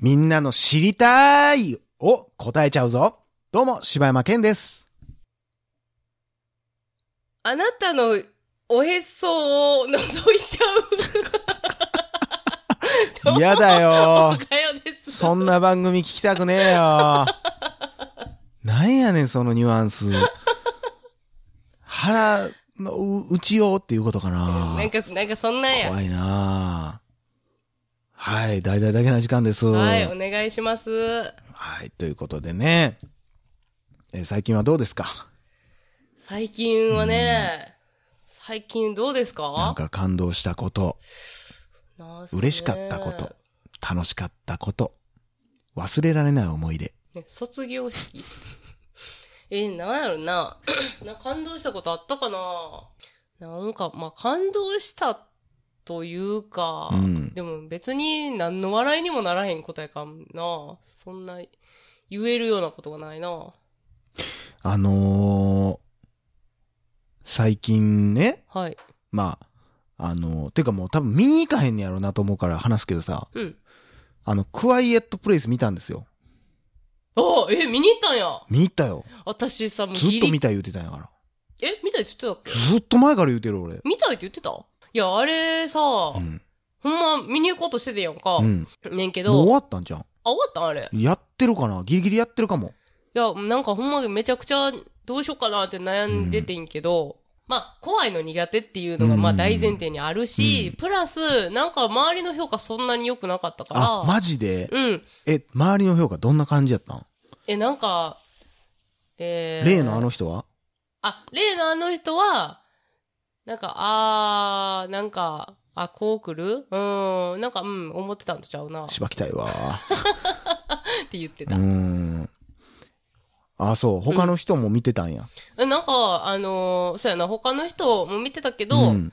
みんなの知りたいを答えちゃうぞ。どうも、柴山健です。あなたのおへそを覗いちゃう。嫌だよ。そんな番組聞きたくねえよ。なんやねん、そのニュアンス。腹のう内をっていうことかな。なんか、なんかそんなんや。怖いなはい、大々だけな時間です。はい、お願いします。はい、ということでね。えー最近はどうですか？最近はね、最近どうですなんかか感動したこと、嬉しかったこと、楽しかったこと、忘れられない思い出。ね、卒業式。えー、なんやろな。な、感動したことあったかななんか、まあ、感動したというか、うんでも別に何の笑いにもならへんことやかんな。そんな、言えるようなことがないな。あのー最近ね、はい。まあ、あのーてかもう多分見に行かへんねやろなと思うから話すけどさ、うん。あの、クワイエットプレイス見たんですよ。あえ、見に行ったんや。見に行ったよ。私さ、もうずっと見たい言ってたんやから。え、見たいって言ってたっけ？ずっと前から言うてる俺。見たいって言ってた？いや、あれさ、うん。ほんま見に行こうとしててやんか。うん。ねんけど、もう終わったんじゃん。あ、終わったんあれ？やってるかな？ギリギリやってるかも。いや、なんかほんまめちゃくちゃどうしようかなって悩んでてんけど、まあ、怖いの苦手っていうのがまあうん大前提にあるし、うんプラス、なんか周りの評価そんなに良くなかったから、あ、マジで？うん。え、周りの評価どんな感じやったん？え、なんか、えー、例のあの人は？あ、例のあの人は、なんか、あー、なんか、あ、こう来る？うん、なんか、うん、思ってたんとちゃうな。っしばきたいわ。て言ってた。ん。あ、そう。他の人も見てたんや。えなんか、あのーそうやな、他の人も見てたけど、うん。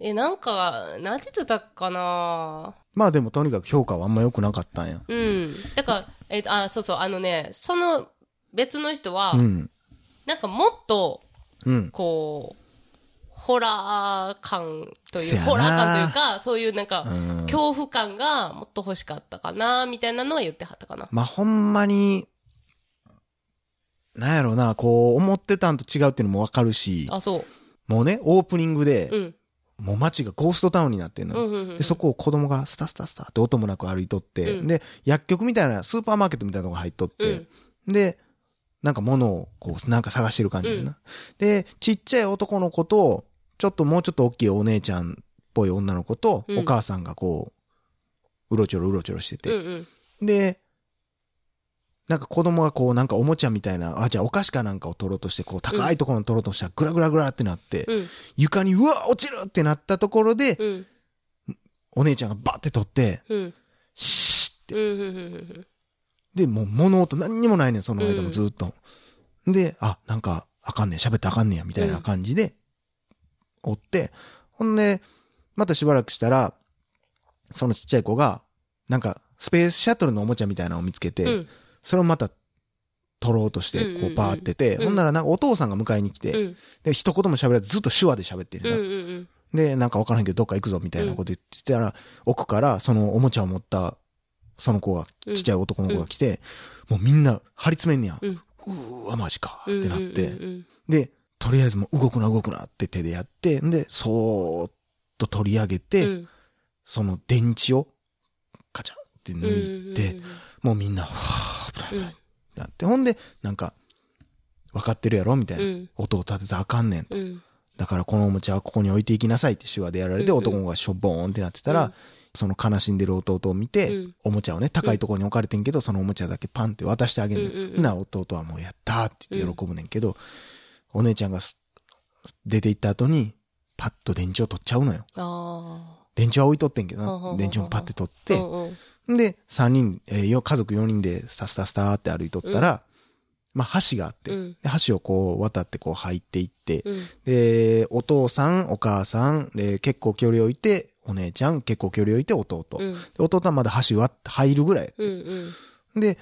え、なんか、なんて言ってたかなまあでもとにかく評価はあんま良くなかったんや。うん。だから、えっ、と、あ、そうそう、あのね、その別の人は、うん。なんかもっと、うん。こう、ホラー感という、ホラー感というか、そういうなんか、うん恐怖感がもっと欲しかったかな、みたいなのは言ってはったかな。まあほんまに、なんやろな、こう、思ってたんと違うっていうのもわかるし、あ、そう。もうね、オープニングで、うん。もう街がゴーストタウンになってんのよ。うんうんうん。で、そこを子供がスタスタスタって音もなく歩いとって、うんで、薬局みたいな、スーパーマーケットみたいなとこ入っとって、で、なんか物をこう、なんか探してる感じだな、で、ちっちゃい男の子と、ちょっともうちょっと大きいお姉ちゃんっぽい女の子と、うんお母さんがこう、うろちょろうろちょろしてうん。うて、んうん。で、なんか子供がこう、なんかおもちゃみたいな、あ、じゃあお菓子かなんかを取ろうとして、こう、高いところに取ろうとしたら、グラグラグラってなって、うん。床にうわ、落ちるってなったところで、うん。お姉ちゃんがバッて取って、うん。シーって。で、もう物音何にもないねん、その間もずっと。で、あ、なんか、あかんねん、喋ってあかんねんや、みたいな感じで、追って、ほんで、またしばらくしたら、そのちっちゃい子が、なんか、スペースシャトルのおもちゃみたいなのを見つけて、うん。それをまた、取ろうとして、こう、バーってて、うんほんならなんかお父さんが迎えに来て、うん。で、一言も喋らずずっと手話で喋ってる。な。で、なんかわからんけど、どっか行くぞ、みたいなこと言ってたら、奥から、そのおもちゃを持った、その子が、うんちっちゃい男の子が来て、もうみんな張り詰めんねや。うんうーわ、マジか。うん。ってなって。うん。で、とりあえずもう動くな動くなって手でやって、んで、そーっと取り上げて、うん。その電池を、カチャってうん。抜いて、うん。もうみんな、はぁ、危ない危うんない。ってなって、ほんで、なんか、分かってるやろみたいな。うん。音を立てたらあかんねんと。うん。だからこのおもちゃはここに置いていきなさいって手話でやられて、うんうん男がしょぼーんってなってたら、うんその悲しんでる弟を見て、うんおもちゃをね、高いところに置かれてんけど、そのおもちゃだけパンって渡してあげんねん。うんうんな、弟はもうやったーって言って喜ぶねんけど、お姉ちゃんがす出て行った後に、パッと電池を取っちゃうのよ。あ電池は置いとってんけどな。電池もパッて取っあ。て。で、三人、えーよ家族4人でスタスタスターって歩いとったら、まあ橋があって、うんで橋をこう渡ってこう入っていって、うん。で、お父さん、お母さん、で、結構距離を置いて、お姉ちゃん、結構距離を置いて弟。うん。で弟はまだ橋割って入るぐらい。うん。うん。で、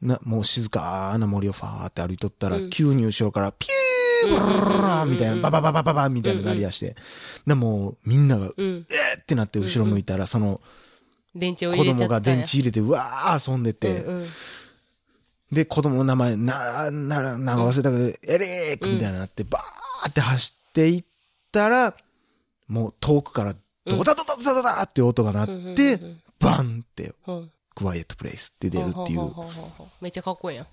な、もう静かな森をファーって歩いとったら、うん急に後ろからピュブルルルルルみたいな、ババババババみたいななりやして。でもう、みんなが、うん。えーってなって後ろ向いたら、その、電池を子入れちゃってたんや。供が電池入れて、うわー遊んでて、うんうんで、子供の名前、な、な、なんか忘れたけど、エリークみたいなのなって、バーって走っていったら、もう遠くから、ドタドタドタドタって音が鳴うんうんうんって、バンって、うんクワイエットプレイスって出るっていうめっちゃかっこいいや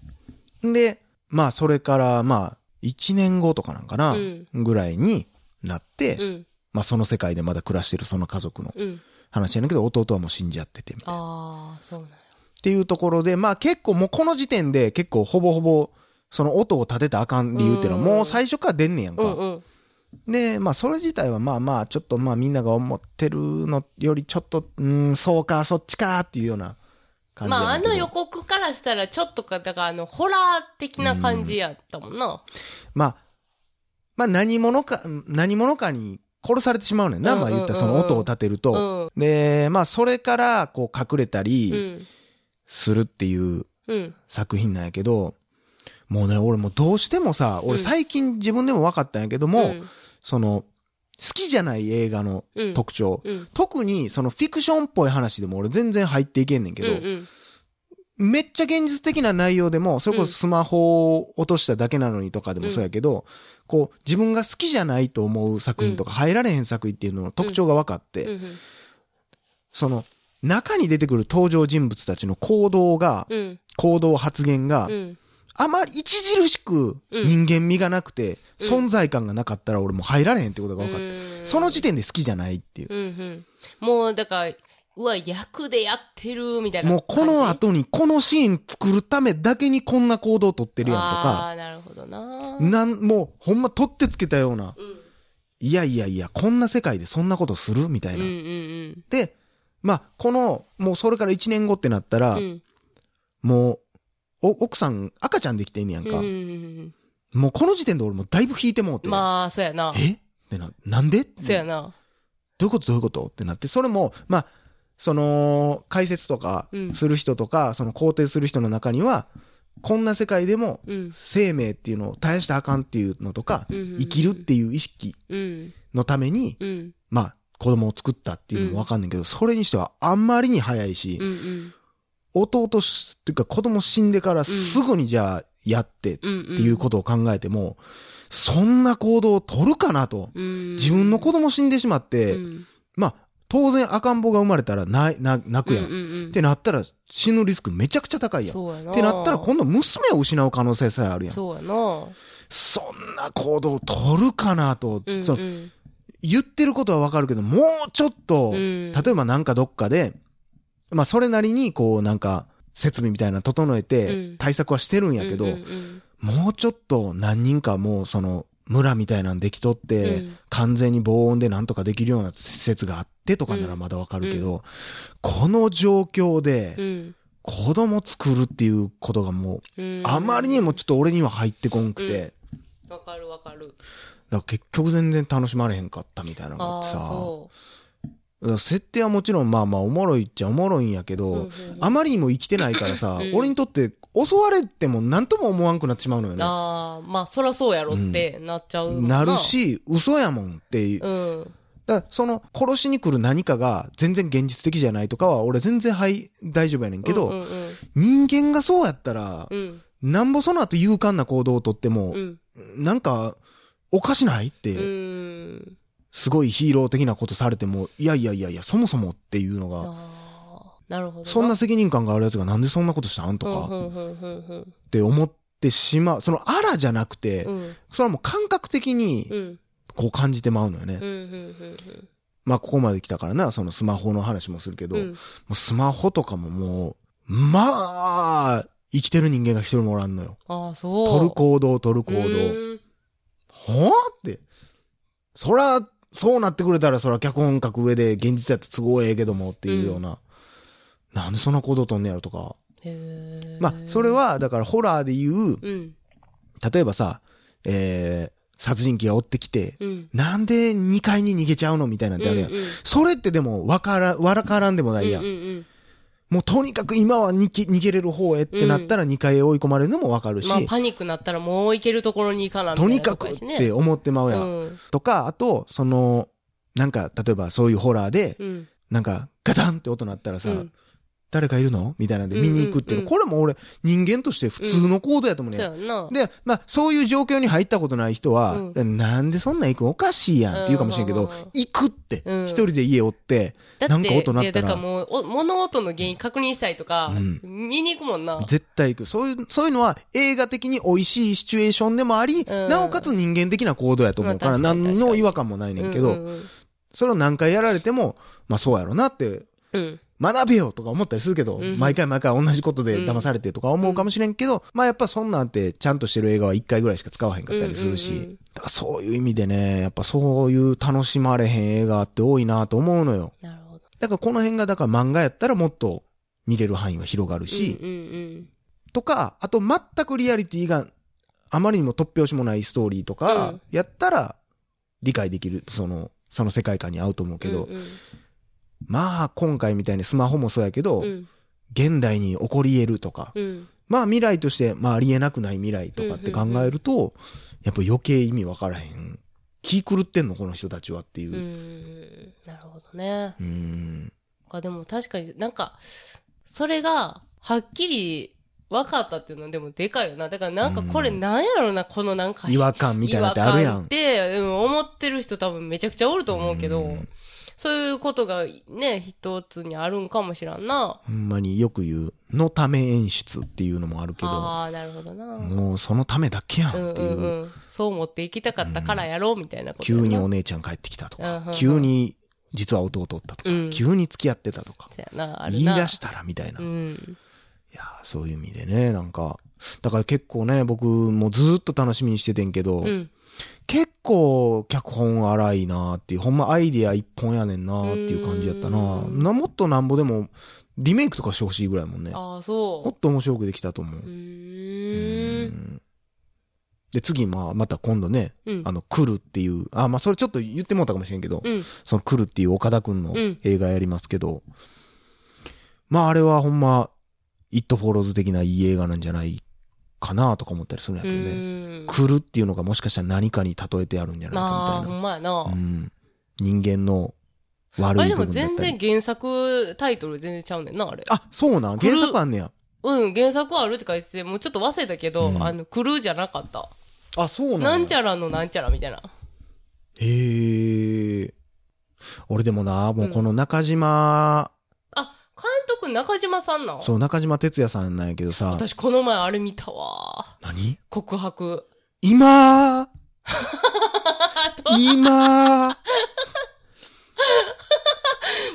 ん。で、まあ、それから、まあ、1年後とかなんかな、うんぐらいになって、うん。まあ、その世界でまだ暮らしてるその家族のうん。話やねんけど、弟はもう死んじゃってて、みたいな。ああ、そうなんや。っていうところで、まあ結構もうこの時点で結構ほぼほぼ、その音を立てたらあかん理由っていうのはもう最初から出んねやんか。うんうん。で、まあそれ自体はまあまあちょっとまあみんなが思ってるのよりちょっと、うん、そうか、そっちかっていうような感じやまあ、あの予告からしたら、ちょっとか、だから、あの、ホラー的な感じやったもんな。まあ、まあ何者か、何者かに殺されてしまうねんな。うんうんうんうんまあ言ったらその音を立てるうと。ん。で、まあそれからこう隠れたうりん。するっていううん。作品なんやけど、もうね、俺もうどうしてもさ、俺最近自分でも分かったんやけども、その、好きじゃない映画のうん、特徴、うん。特にそのフィクションっぽい話でも俺全然入っていけんねんけど、めっちゃ現実的な内容でも、それこそスマホを落としただけなのにとかでもそうやけど、こう、自分が好きじゃないと思う作品とか入られへん作品っていうのの特徴が分かって、その、中に出てくる登場人物たちの行動が、うん。行動発言がう、ん。あまり著しく人間味がなくて、うん。存在感がなかったら俺もう入られへんってことが分かって、うん。その時点で好きじゃないっていう。もう、だから、うわ、役でやってる、みたいな。もうこの、後にこのシーン作るためだけにこんな行動をとってるやんとあか、あ、なるほどな。なん、もうほんま取ってつけたような、うん。いやいやいや、こんな世界でそんなことする？みたいな。うんうんで、まあ、この、もうそれから1年後ってなったら、うん。うん。もう、お、奥さん赤ちゃんできてんねやんか。うんうんもうこの時点で俺もうだいぶ引いてもうて。うん。まあ、そうやな。え？ってな、なんで？そうやな。どういうこと？どういうこと？ってなって、それも、まあ、その、解説とかうんする人とか、その肯定する人の中には、こんな世界でもうん。生命っていうのを絶やしたらあかんっていうのとか、うん生きるっていう意識うん。のために、うん。まあ、子供を作ったっていうのもわかんないけど、それにしてはあんまりに早いしう、ん。弟し、っていうか子供死んでからすぐにじゃあやってっうん。ていうことを考えても、そんな行動を取るかなと。うん。自分の子供死んでしまって、うんまあ、当然赤ん坊が生まれたらな、な、泣くやん。うんうんうんってなったら死ぬリスクめちゃくちゃ高いやん。っそうやな。てなったら今度娘を失う可能性さえあるやん。そうやな。そんな行動を取るかなと。うんうん。その言ってることはわかるけど、もうちょっと、うん例えばなんかどっかで、まあそれなりにこうなんか設備みたいなの整えうてん対策はしてるんやけど、うんうんもうちょっと何人かもうその村みたいなんできとって、うん。完全に防音でなんとかできるような施設があってとかならまだわかるけど、この状況うでん。子供作るっていうことがもう、うん。あまりにもちょっと俺には入ってこんくて、わかるわかる。だから結局全然楽しまれへんかったみたいなのがあってさ、設定はもちろんまあまあおもろいっちゃおもろいんやけど、う。うんうん。あまりにも生きてないからさ、うん。俺にとって襲われても何とも思わんくなってしまうのよね。ああ、まあ、そらそうやろってなっちゃうもんなる。し、嘘やもんっていう。うん。だその殺しに来る何かが全然現実的じゃないとかは俺全然はい、大丈夫やねんけど、うんうん人間がそうやったら、うん。なんぼその後勇敢な行動をとってもう、ん。なんか、おかしないって、うん。すごいヒーロー的なことされても、いやいやいやいや、そもそもっていうのが、なるほど。そんな責任感があるやつがなんでそんなことしたんとかうんうんうんうんって思ってしまう。そのあらじゃなくて、うん。それはもう感覚的にうん。こう感じてまうのよね。うん。うん。うん。まあここまで来たからな、そのスマホの話もするけど、うん。もうスマホとかももう、まあ、生きてる人間が一人もおらんのよ。ああ、そう。取る行動、取る行動。うんほーって。そら、そうなってくれたら、そら脚本書く上で現実やって都合ええけどもっていうような。なんでそんな行動取んねやろとか。まあ、それ、は、だからホラーで言う、うん。例えばさ、えー、殺人鬼が追ってきて、うん。なんで2階に逃げちゃうのみたいなんてあるやん。うんうんそれってでも、わから、わらからんでもないやん。うんうんもうとにかく今は逃げ逃げれる方へってなったら2階へ追い込まれるのもわかるし、まあ、パニックなったらもう行けるところに行かなとにかくって思ってまうやん。うん。とか、あと、その、なんか、例えばそういうホラーで、うん。なんか、ガタンって音鳴ったらさ、うん誰かいるの？みたいなんで見に行くっていうの、うんうんうんこれも俺、人間として普通の行動やと思うね、そうやんな。で、まあ、そういう状況に入ったことない人は、うなんでそんなん行くん？おかしいやんって言うかもしれんけど、うん。行くって、うん。一人で家おって、だって、なんか音鳴ったら。だからもう、お物音の原因確認したいとか、うん。見に行くもんな。絶対行く。そういう、そういうのは映画的に美味しいシチュエーションでもあり、うん。なおかつ人間的な行動やと思う。から、まあ何の違和感もないねんけど、それを何回やられても、まあそうやろなって、うん。学べよとか思ったりするけど、うん。毎回毎回同じことで騙されてとか思うかもしれんけど、まあやっぱそんなんてちゃんとしてる映画は一回ぐらいしか使わへんかったりするし、うんうんうん。だからそういう意味でね、やっぱそういう楽しまれへん映画って多いなと思うのよ。なるほど。だからこの辺がだから漫画やったらもっと見れる範囲は広がるし、うんうんとか、あと全くリアリティがあまりにも突拍子もないストーリーとかうん、やったら理解できる、その、その世界観に合うと思うけど、うんうんまあ今回みたいにスマホもそうやけど、うん現代に起こり得るとか、うんまあ未来として、まあありえなくない未来とかって考えると、やっぱ余計意味わからへん。気狂ってんのこの人たちはっていうう。んなるほどね。うーん。かでも確かになんか、それが、はっきり分かったっていうのはでもでかいよな。だからなんかこれなんやろな、このなんか。違和感みたいなのってあるやんっ。て、うん、思ってる人多分めちゃくちゃおると思うけど、んそういうことがね、一つにあるんかもしらんな。ほんまによく言う、のため演出っていうのもあるけど、ああ、なるほどな。もうそのためだけやうんんっていうう。んうん。そう思って行きたかったからやろうみたいなことやな。急にお姉ちゃん帰ってきたとかうんうんうん、急に実は弟おったとかうん、急に付き合ってたとか、そうやな、あるな。言い出したらみたいな。いうん。やーそういう意味でね、なんか、だから結構ね、僕もずーっと楽しみにしててんけど、うん。結構脚本荒いなーっていう、ほんまアイディア一本やねんなーっていう感じやったなうんな、もっとなんぼでも、リメイクとかしてほしいぐらいもんね。ああ、もそっと面白くできたと思うで、次、まあ、また今度ね、うん。あの、来るっていう、あ、まあ、それちょっと言ってもうたかもしれんけど、うん。その来るっていう岡田くんのうん映画やりますけど、まあ、あれはほんま、イットフォローズ的ないい映画なんじゃないかなとか思ったりするんやうけどね。来るっていうのがもしかしたら何かに例えてあるんじゃないまあ、かみたいな。ほんまやな。うん。人間のあ悪いれでも部分だったり。全然原作タイトル全然ちゃうねんな、あれ。あ、そうなん？原作あんねや。うん、原作あるって書いてて、もうちょっと忘れたけど、うんあの、来るじゃなかった。あ、そうなんなんちゃゃらのなんちゃらみたいな。へえ。俺でもな、もうこの中島、あ、中島さんなん？そう、中島哲也さんなんやけどさ、私この前あれ見たわ。何？告白。今？今？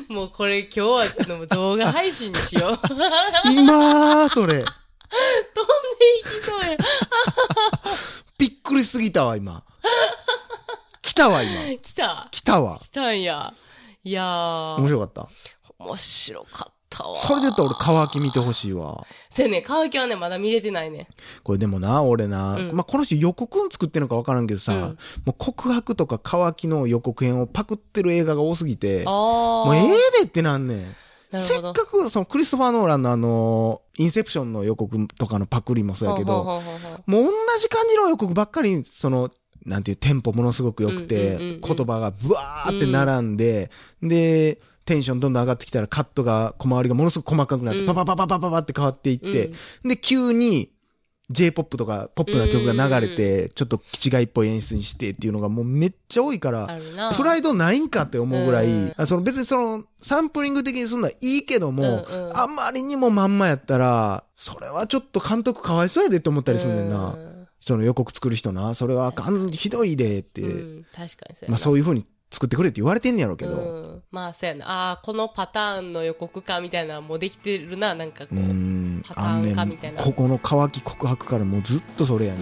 もうこれ今日はちょっともう動画配信にしよう。飛んで今それ。いきそうや。びっくりすぎたわ、今。来たわ、今。来た。来たわ。来たんや。いやー。面白かった？面白かったわ。それで言ったら俺、乾き見てほしいわ。せやね、乾きはね、まだ見れてないね。これでもな、俺な、うんまあ、この人予告編作ってんのか分からんけどさ、うんもう告白とか乾きの予告編をパクってる映画が多すぎて。もうええでってなんねん。せっかく、そのクリストファー・ノーランのあの、インセプションの予告とかのパクリもそうやけど、もう同じ感じの予告ばっかり、その、なんていう、テンポものすごく良くうんうんうんてうん、言葉がブワーって並んで、で、テンションどんどん上がってきたらカットが、小回りがものすごく細かくなって、うん。パパパパパパパって変わっていって、で、急に、J-POP とかポップな曲が流れて、ちょっと気違いっぽい演出にしてっていうのがもうめっちゃ多いから。プライドないんかって思うぐらい、うん。あその別にそのサンプリング的にすんのはいいけども、うんうん。あまりにもまんまやったら、それはちょっと監督かわいそうやでって思ったりするねんな。うん。その予告作る人な、それはあかん、ひどいでって、うん、確かにそう。まあそういう風に作ってくれって言われてんねやろうけど、うん、まあそうやな。ああ、このパターンの予告かみたいなのもうできてるな、なんかこうう。ん、パターンあんねん化みたいなここの乾き告白からもうずっとそれやね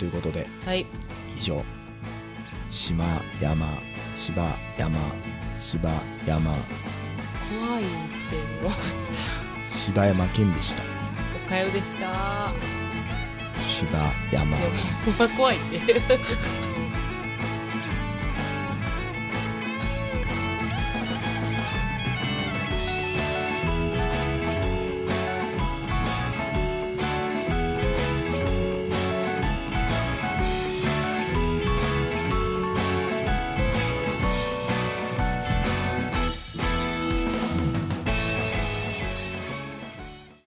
ということで、はい。以上、島山、芝山、芝山、怖いってもう、柴山健でした。おかよでした。芝山怖いって。